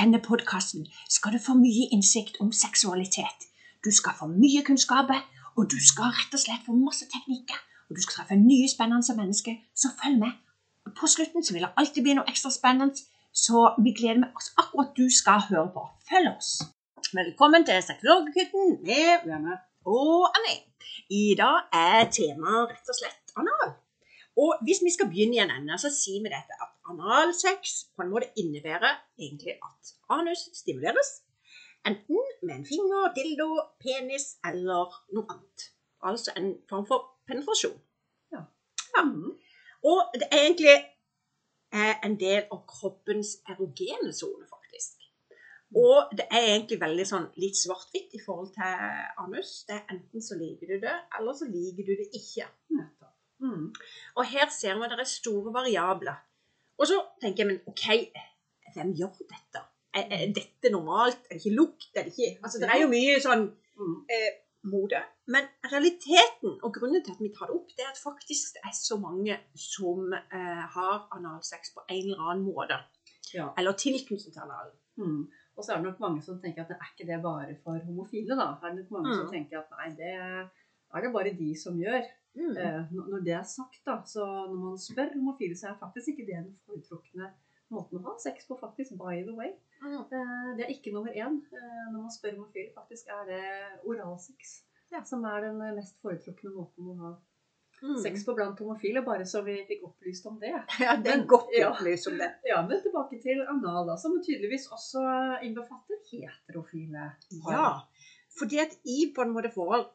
denne podkasten skal du få mye innsikt om seksualitet. Du skal få mye kunnskaper, og du skal rett og slett få masse teknikker. Og du skal treffe nye spennende mennesker, så følg med. På slutten så vil det alltid bli noe ekstra spennende, så vi gleder oss akkurat du skal høre på. Følg oss. Velkommen til Sexologgutten med Rømme og Anne. I dag er temaet rett og slett anal. Og hvis vi skal begynne i en ende, så sier vi dette at analsex på en måte innebærer egentlig at anus stimuleres. Enten med en finger, dildo, penis eller noe annet. Altså en form for penetrasjon. Ja. Ja. Og det er egentlig eh, en del av kroppens erogene sone, faktisk. Og det er egentlig veldig sånn litt svart-hvitt i forhold til anus. Det er Enten så liker du det, eller så liker du det ikke. Mm. Og her ser vi at det er store variabler. Og så tenker jeg, men OK, hvem gjør dette? Er, er dette normalt? Er det ikke lukt? Er det ikke Altså, det er jo mye sånn Mm. eh, mode. Men realiteten, og grunnen til at vi tar det opp, det er at faktisk det er så mange som eh, har analsex på en eller annen måte. Ja. Eller tilknytning til analen. Mm. Og så er det nok mange som tenker at det er ikke det bare for homofile, da. Det er nok mange som Mm. tenker at nei, det er det bare de som gjør. Mm. Eh, når det er sagt, da, så når man spør homofile, så er faktisk ikke det den foretrukne måten å ha sex på, faktisk. By the way. Mm. Eh, det er ikke nummer én eh, når man spør homofile. Faktisk er det oralsex Ja. som er den mest foretrukne måten å ha Mm. sex på blant homofile, bare så vi fikk opplyst om det. Ja, det er Men- godt opplyst om det. Ja, men tilbake til anal, da, som tydeligvis også innbefatter heterofile. Ja, fordi at i på en måte forhold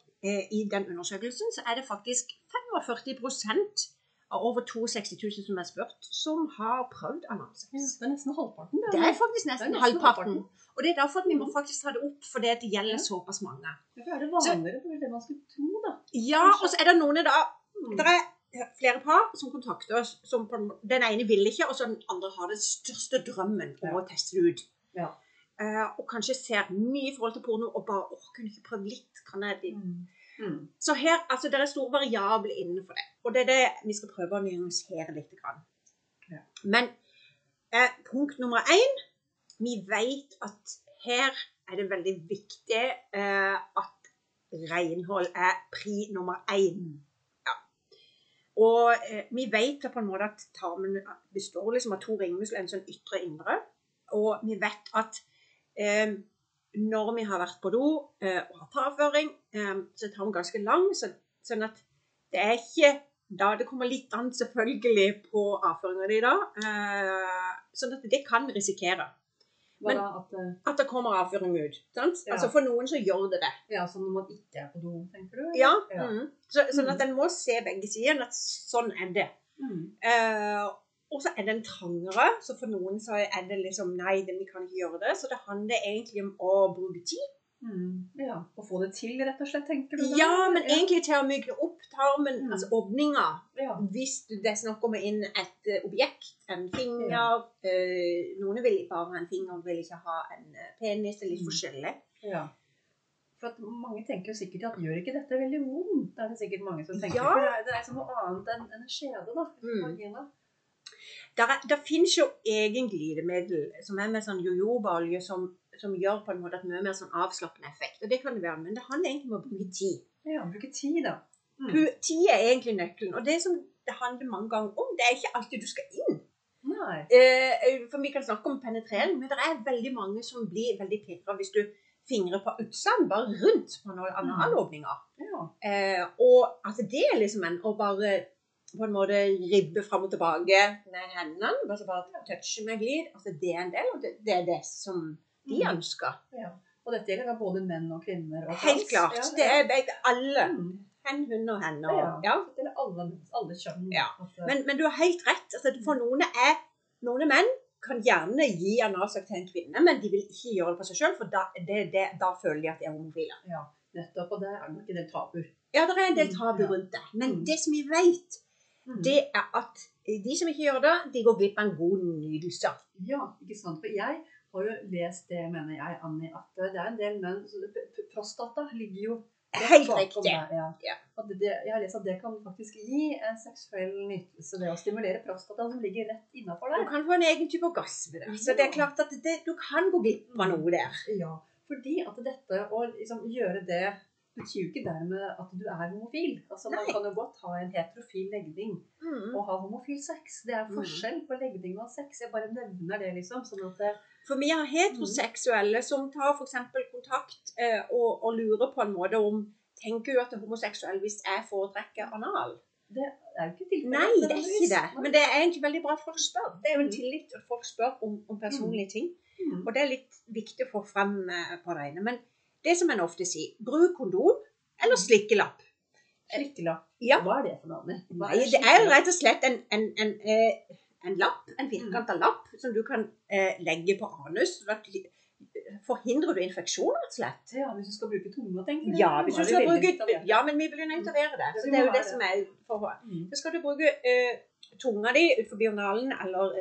i den undersøkelsen, så er det faktisk 45% av over 62 000 som er spurt, som har prøvd analsex. Det er nesten halvparten. Det er faktisk nesten, Det er nesten halvparten. halvparten. Og det er derfor at vi må Mhm. faktisk ta det opp, for det gjelder Ja. såpass mange. Det er det vanligere? Det er det man skulle tro, da. Ja, og så er det noen da Mm. Det er flere par som kontakter oss. Som den ene vil ikke, og så den andre har den største drømmen om Ja. å teste det ut. Ja. Uh, og kanskje ser mye i forhold til porno og bare åh, kunne ikke prøve litt. Kan jeg Mm. Mm. Så her, altså, det er store variabler innenfor det. Og det er det vi skal prøve å nyansere litt. Grann. Ja. Men eh, punkt nummer én Vi vet at her er det veldig viktig eh, at renhold er pri nummer én. Ja. Og eh, vi vet på en måte at tarmen består liksom av to ringmuskler, en sånn ytre og indre. Og vi vet at eh, når vi har vært på do eh, og har avføring, eh, så tar tarmen ganske lang, så, sånn at det er ikke da Det kommer litt an selvfølgelig på avføringa di da. Eh, sånn at det kan risikere. Men- At, det, At det kommer avføring ut. Sant? Ja. Altså For noen så gjør det det. ja, så når man ikke er på do, tenker du? Ja. Ja. Mm. Så, sånn at en må se begge sider. At sånn er det. Mm. Eh, og så er den trangere, så for noen så er det liksom Nei, vi kan ikke gjøre det. Så det handler egentlig om å bruke tid. Mm. Ja. Å få det til, rett og slett, tenker du? da? Ja, men egentlig til å mykne opp tarmen, Mm. altså åpninga. Ja. Hvis det er snakk om inn et eh, objekt, en finger eh, Noen vil bare ha en finger, vil ikke ha en eh, penis. Det er litt Mm. forskjellig. ja. For at mange tenker jo sikkert at gjør ikke dette veldig vondt? Det er det sikkert mange som tenker. Ja. For det er, det er som noe annet enn en skjede, da. Mm. Der finnes jo egen glidemiddel som er med sånn jojobaolje som, som gjør på en måte et mye mer sånn avslappende effekt. Og det kan det være, men det handler egentlig om å bruke tid. Ja, bruke tid, da. Mm. Tid er egentlig nøkkelen. Og det som det handler mange ganger om, det er ikke alltid du skal inn. Nei. Eh, for vi kan snakke om penetrering, men det er veldig mange som blir veldig pirra hvis du fingrer på utsiden, bare rundt på noen analåpninger. Ja. Eh, og at det er liksom en å bare på en måte ribbe fram og tilbake med hendene, Bare, bare touche med glid. Altså det er en del, og det, det er det som de Mm. ønsker. ja. Og dette gjelder både menn og kvinner? Og Helt klart. Ja, Det er begge, alle. Mm. Hen, hun og henne. Og, Ja. ja. Alle, alle kjønn. Ja. Eh, Men, men du har helt rett. Altså, for noen er noen menn kan gjerne gi analsex til en kvinne, men de vil ikke gjøre det på seg sjøl, for da, det, det, da føler de at de er homofile. ja, nettopp. Og det er nok en del tabuer. Ja, det er en del Mm, tabu rundt det. Men Mm. det som vi vet. Det er at de som ikke gjør det, de går glipp av en god nytelse. Ja, ikke sant. For jeg har jo lest det, mener jeg, Annie, at det er en del menn Prostata ligger jo Helt riktig. der, Ja. Ja. Det, jeg har lest at det kan faktisk gi en seksuell nytelse det å stimulere prostata som ligger rett innafor Du kan få en egen type orgasme der. Så det er klart at det, du kan gå glipp av noe der. Ja, fordi at dette å liksom gjøre det betyr jo ikke dermed at du er homofil. Altså Man kan jo godt ha en heterofil legning og ha homofil sex. Det er Mm. forskjell på legning og sex. Jeg bare nevner det, liksom. sånn at det, For vi har heteroseksuelle som tar f.eks. kontakt eh, og, og lurer på en måte om Tenker jo at det er homoseksuell hvis jeg foretrekker anal? det er jo ikke tilfellet. Nei, det er ikke det. Men det er egentlig veldig bra at folk spør. Det er jo en tillit at folk spør om, om personlige ting. Mm. Og det er litt viktig å få frem eh, på det ene. Men det som en ofte sier, bruk kondom eller slikkelapp. Slikkelapp. Ja. Hva er det for noe? Nei, det er rett og slett en, en, en, eh, en lapp, en firkanta lapp, som du kan eh, legge på anus. Forhindrer du infeksjon, rett og slett? Ja, hvis du skal bruke tunga, tenker jeg. Ja, hvis du skal bruke. Ja, men vi vil jo være det. Så det er jo det som er forhold. Mm. Så skal du bruke eh, tunga di utenfor analen, eller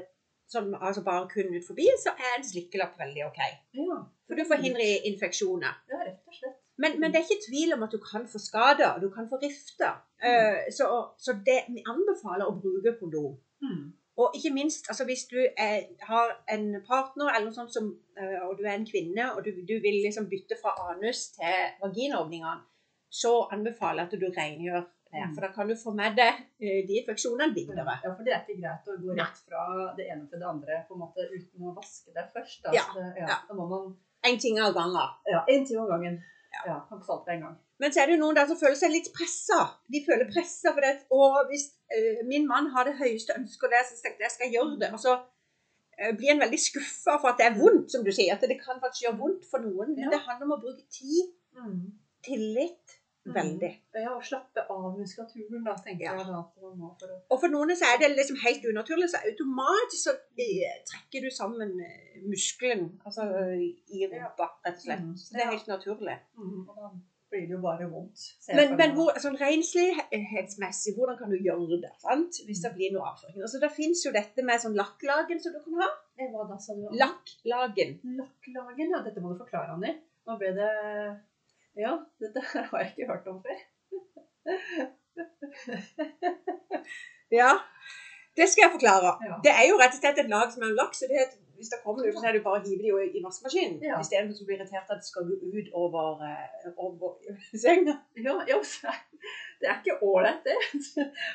sånn, altså bare kun ut forbi, så er en slikkelapp veldig OK. Ja, For du forhindrer infeksjoner. ja, rett og slett. Men, men det er ikke tvil om at du kan få skader, du kan få rifter. Eh, så, så det, vi anbefaler å bruke kondom. Mm. Og ikke minst, altså hvis du er, har en partner eller noe sånt som, eh, og du er en kvinne, og du, du vil liksom bytte fra anus til vaginaåpningene, så anbefaler jeg at du rengjør det. Mm. For da kan du få med deg eh, de infeksjonene videre. Ja, for det er ikke greit å gå rett fra det ene til det andre på en måte uten å vaske det først. Da. Ja, det, ja, ja. Da må man En ting av gangen. Ja, en ting av gangen. Ja, Kan ikke få alt på en gang. Men så er det noen der som føler seg litt pressa. De føler pressa for det. Og hvis uh, min mann har det høyeste ønsket, det, så tenker jeg jeg skal gjøre det. Og så uh, blir en veldig skuffa for at det er vondt, som du sier. At det kan faktisk gjøre vondt for noen. Men Ja. det handler om å bruke tid, tillit, veldig. Ja, og slappe av muskulaturen, da, tenker Ja. jeg da. for å... Og for noen så er det liksom helt unaturlig, så automatisk så eh, trekker du sammen eh, muskelen altså, i rumpa, rett og slett. Mm. Så det er helt naturlig. Mm, og da blir det jo bare vondt. Men, men hvor, sånn renslighetsmessig, hvordan kan du gjøre det? sant? Hvis det blir noe avføring. Altså, det fins jo dette med sånn lakklagen som du kan ha. Eh, Hva da, sa du? Lakklagen. Lakklagen, ja. Dette må du forklare, Anni. Nå ble det Ja, dette her har jeg ikke hørt om før. Ja, det skal jeg forklare. Ja. Det er jo rett og slett et lag som er laks. så det er et, hvis det kommer noe, så er det bare å hive det i, i vaskemaskinen. Ja. Istedenfor å bli irritert at det skal gå ut over, eh, over senga. Ja, ja, det er ikke ålreit, det.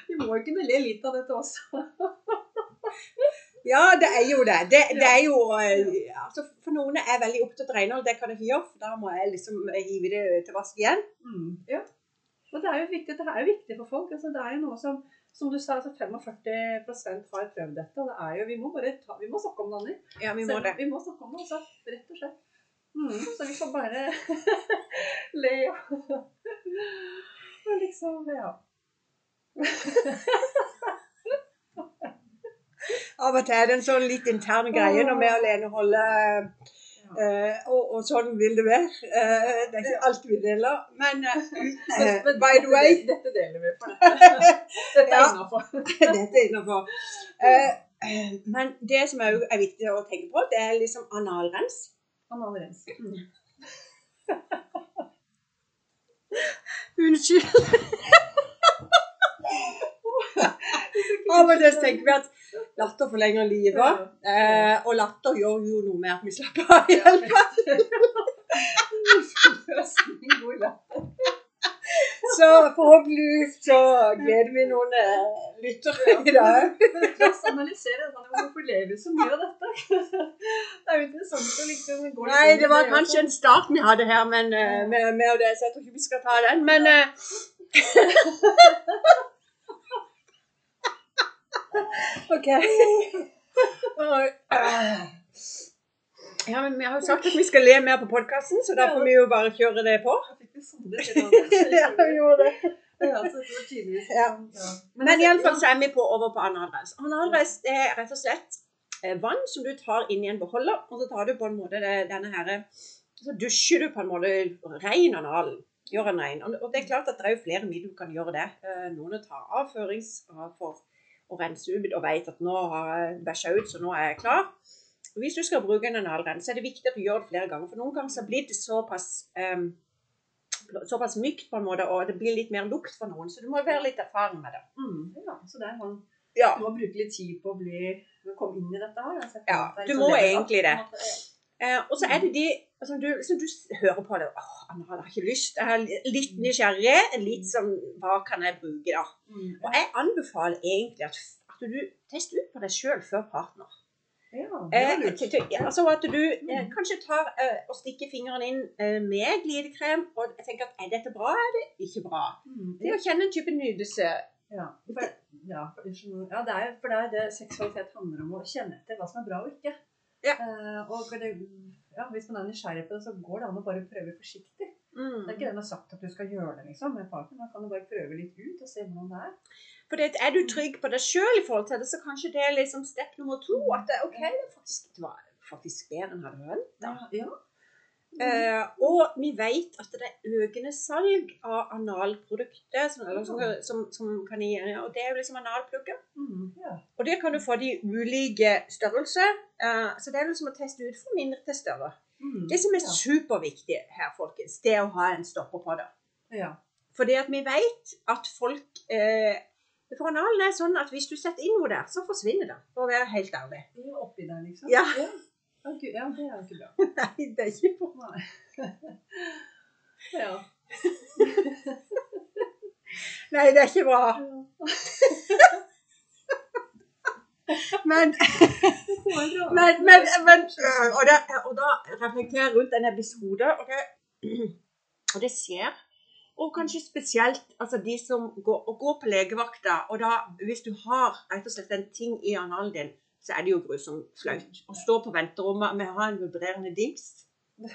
Vi må jo kunne le litt av dette også. Ja, det er jo det. Det, det er jo eh, altså, For noen er veldig opptatt av renhold. Det kan jeg ikke gjøre, for da må jeg liksom hive det til vask igjen. Mm, ja. Og det er jo viktig, det er jo viktig for folk. Altså, det er jo noe som som du sa, altså 45% har prøvd dette. og det er jo, Vi må bare ta, vi må snakke om det, Anni. Ja, vi Så må det. Vi må snakke om det, altså. Rett og slett. Mm, så vi får bare le og liksom Ja. Av og til er det en sånn litt intern greie når vi alene holder Uh, og, og sånn vil det være. Uh, det er ikke alt vi deler. Men uh, by the way Dette deler vi for dette. Dette er innafor. Dette er men det som er, er viktig å tenke på, det er liksom analrens. Analrens. Mm. Unnskyld. Av og til tenker vi at latter forlenger livet. Eh, og latter gjør jo noe med at vi slapper av. i latter. Så forhåpentligvis så gleder vi noen eh, lyttere i dag. La oss analysere dette. Hvorfor lever vi så mye av dette? Det er jo interessant å liksom gå litt Nei, det var kanskje en start vi hadde her, men eh, med, med det, så jeg tror ikke vi skal ta den. Men eh, OK. Ja, men Vi har jo sagt at vi skal le mer på podkasten, så da får vi jo bare kjøre det på. Ja, vi gjorde det. Ja, så det var tydeligvis Ja. sånn. Men iallfall så er vi på, over på. Analrens det er rett og slett eh, vann som du tar inn i en beholder, og så tar du på en måte denne herre Så dusjer du på en måte ren analen. Gjør den rein. Og det er klart at det er jo flere midler du kan gjøre det. Eh, Noen tar avførings for renser rense ut og vet at nå har jeg bæsja ut, så nå er jeg klar. Hvis du skal bruke en analrens, er det viktig at du gjør det flere ganger. For noen ganger så blir det såpass um, såpass mykt på en måte, og det blir litt mer lukt for noen. Så du må være litt erfaren med det. Mm, ja, så det er sånn Ja, Du må bruke litt tid på å bli komme inn i dette her. altså. Ja, du må egentlig det. Eh, Og så er det de som du, som du hører på det Åh, jeg har ikke lyst. Jeg er litt nysgjerrig. Litt sånn Hva kan jeg bruke, da? Mm, Og jeg anbefaler egentlig at, at du tester ut på deg sjøl før partner. Ja, det Eh, er til- altså at du eh, kanskje tar eh, og stikker fingeren inn eh, med glidekrem og tenker at er dette bra, er det ikke bra? Mm, Det å kjenne en type nydelse Ja, for, ja, for, ja, det er for det er det seksualitet handler om å kjenne etter hva som er bra og ikke. Ja. Eh, og det, ja, hvis man er nysgjerrig på det, så går det an å bare prøve forsiktig. mm. Det er ikke det man har sagt at du skal gjøre det liksom, med partner. Man kan jo bare prøve litt ut og se hvordan det er. For er du trygg på deg sjøl i forhold til det, så kanskje det er liksom step nummer to. At det, OK, det er faktisk, det var faktisk bedre enn jeg hadde venta. Ja. Eh, og vi vet at det er økende salg av analprodukter som, eller som, som, som kan gi Og det er jo liksom analplugger. Mm, ja. Og det kan du få de ulike størrelser. Eh, så det er liksom å teste ut fra mindre til større. Mm, Det som er ja. superviktig her, folkens, det er å ha en stopper på det. ja. Fordi at vi vet at folk eh, For analen er sånn at hvis du setter inn noe der, så forsvinner det. For å være helt ærlig. Oppi der, liksom. Ja. Ja, ja, det er jo ikke bra. Nei, det er ikke bra. Nei. ja. Nei, det er ikke bra. Men, men, men, men og, det, og da reflekterer jeg rundt en episode, og det, og det skjer. Og kanskje spesielt altså de som går, går på legevakta. Og da, hvis du har rett og slett en ting i analen din, så er det jo grusomt flaut. Å stå på venterommet med å ha en vibrerende dims.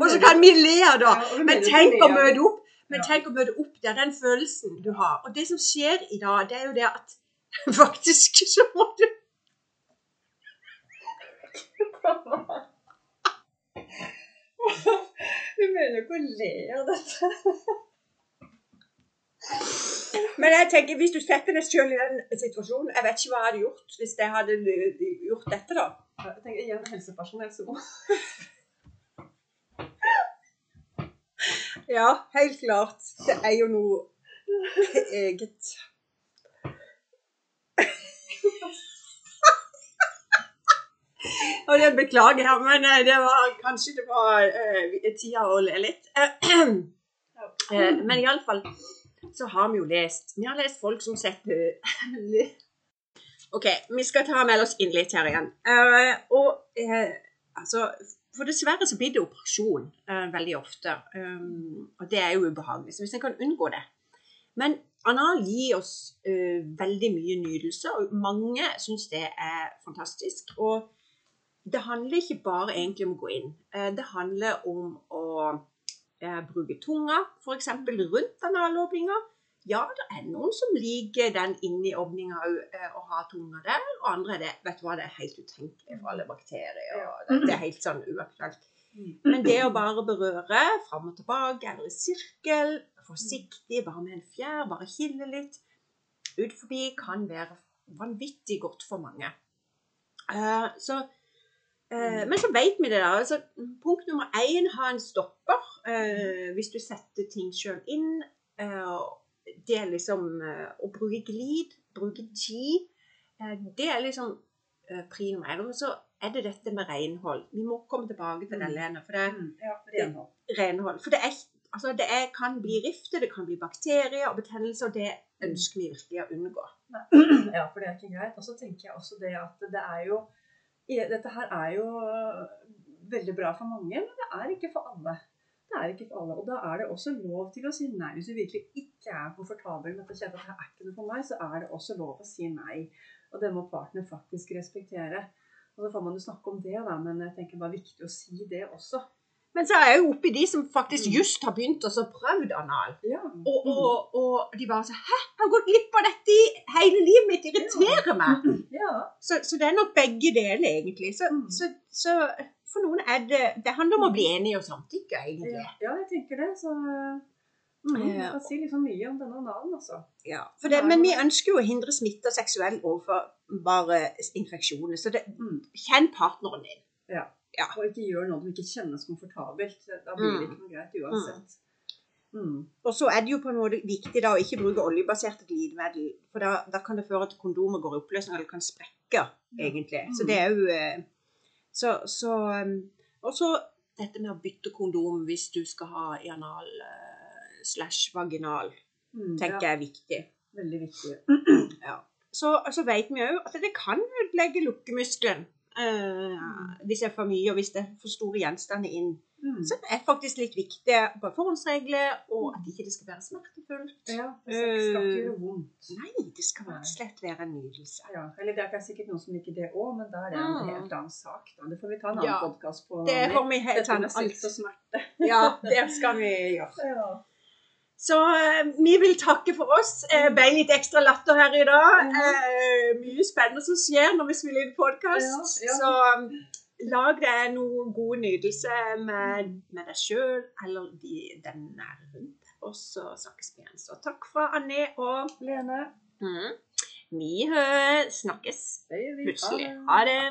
Og så kan vi le av det. Vi Men tenk å møte opp. Men tenk å møte opp der, den følelsen du har. Og det som skjer i dag, det er jo det at faktisk så må du Vi mener jo ikke å le av dette. Men jeg tenker, hvis du setter deg selv i den situasjonen Jeg vet ikke hva jeg hadde gjort hvis jeg hadde gjort dette, da. Jeg tenker igjen helsepersonell som Ja, helt klart. Det er jo noe eget. Og det beklager jeg, men eh, det var kanskje det var uh, tida å le litt. Eh, men iallfall så har vi jo lest Vi har lest folk som setter OK, vi skal ta med oss inn litt her igjen. Uh, og uh, altså For dessverre så blir det operasjon uh, veldig ofte. Um, og det er jo ubehagelig. Så hvis en kan unngå det Men anal gir oss veldig mye nydelse, og mange syns det er fantastisk. Og det handler ikke bare egentlig om å gå inn. Det handler om å bruke tunga, f.eks. rundt analåpninga. Ja, det er noen som liker den inni åpninga òg, eh, å ha tunga der. Og andre er det vet du hva, det er helt utenkelig for alle bakterier. og det, er helt sånn uaktuelt. Men det å bare berøre fram og tilbake eller i sirkel, forsiktig, bare med en fjær, bare kile litt ut forbi, kan være vanvittig godt for mange. Eh, så, eh, men så vet vi det, da. Altså, punkt nummer én ha en stopper eh, hvis du setter ting sjøl inn. Eh, det er liksom eh, å bruke glid, bruke tid. Eh, det er liksom eh, pri nummer én. Og så er det dette med renhold. Vi må komme tilbake til det, Mm. Lene. For det Ja, renhold. renhold. For det, er, altså det er, kan bli rifter, det kan bli bakterier og betennelser, og det ønsker vi virkelig å unngå. Ja, for det er ikke greit. Og så tenker jeg også det at det er jo Dette her er jo veldig bra for mange, men det er ikke for alle. Det er ikke for alle. Og da er det også lov til å si nei. Hvis du virkelig ikke er komfortabel med at det er ikke noe for meg, så er det også lov å si nei. Og det må partner faktisk respektere. Og så får man jo snakke om det, da, men jeg tenker det er viktig å si det også. Men så er jeg jo oppi de som faktisk Mm. just har begynt å så prøvd anal. Ja. Og, og, og de bare så Hæ, jeg har gått glipp av dette i hele livet mitt. Irriterer meg. ja. Så, så det er nok begge deler, egentlig. Så, Mm. så, så for noen er det Det handler om å bli enige og samtykke, egentlig. Ja, ja, jeg tenker det. Så mm, jeg kan si liksom mye om denne analen, altså. Ja, det, men vi ønsker jo å hindre smitte seksuell overfor bare infeksjoner. Så det, Mm. kjenn partneren din. Ja. Ja. Og ikke gjør noe som ikke kjennes komfortabelt. Da blir det ikke noe greit uansett. Mm. Og så er det jo på en måte viktig da å ikke bruke oljebaserte glidemiddel, for da, da kan det føre til kondomer går i oppløsning eller kan sprekke, egentlig. Så det er jo eh, Så, så um, Og så dette med å bytte kondom hvis du skal ha anal eh, slash vaginal, Mm, tenker ja, jeg er viktig. Veldig viktig. Ja. Så, så vet vi òg at det kan ødelegge lukkemuskelen. Eh, hvis det er for mye, og hvis det er for store gjenstander inn. Mm. Så det er faktisk litt viktig på forhåndsregler, og at ikke det skal være smertefullt. Ja, Det skal ikke gjøre vondt. Nei, det skal rett og slett være en nydelse. Ja, eller det er sikkert noen som liker det òg, men da er det en Mm. helt annen sak. Da. Det får vi ta en annen Ja. podcast på. Det får vi helt Dette med annet. sex og smerte. Ja, det skal vi gjøre. Ja. Så eh, vi vil takke for oss. Eh, ble litt ekstra latter her i dag. Eh, mye spennende som skjer når vi spiller inn podkast. Ja, ja. Så um, lag deg noe god nytelse med, med deg sjøl eller de, den nære rundt. Og så snakkes vi igjen. Så takk fra Anne og Lene, mm, Vi snakkes det plutselig. Ha det.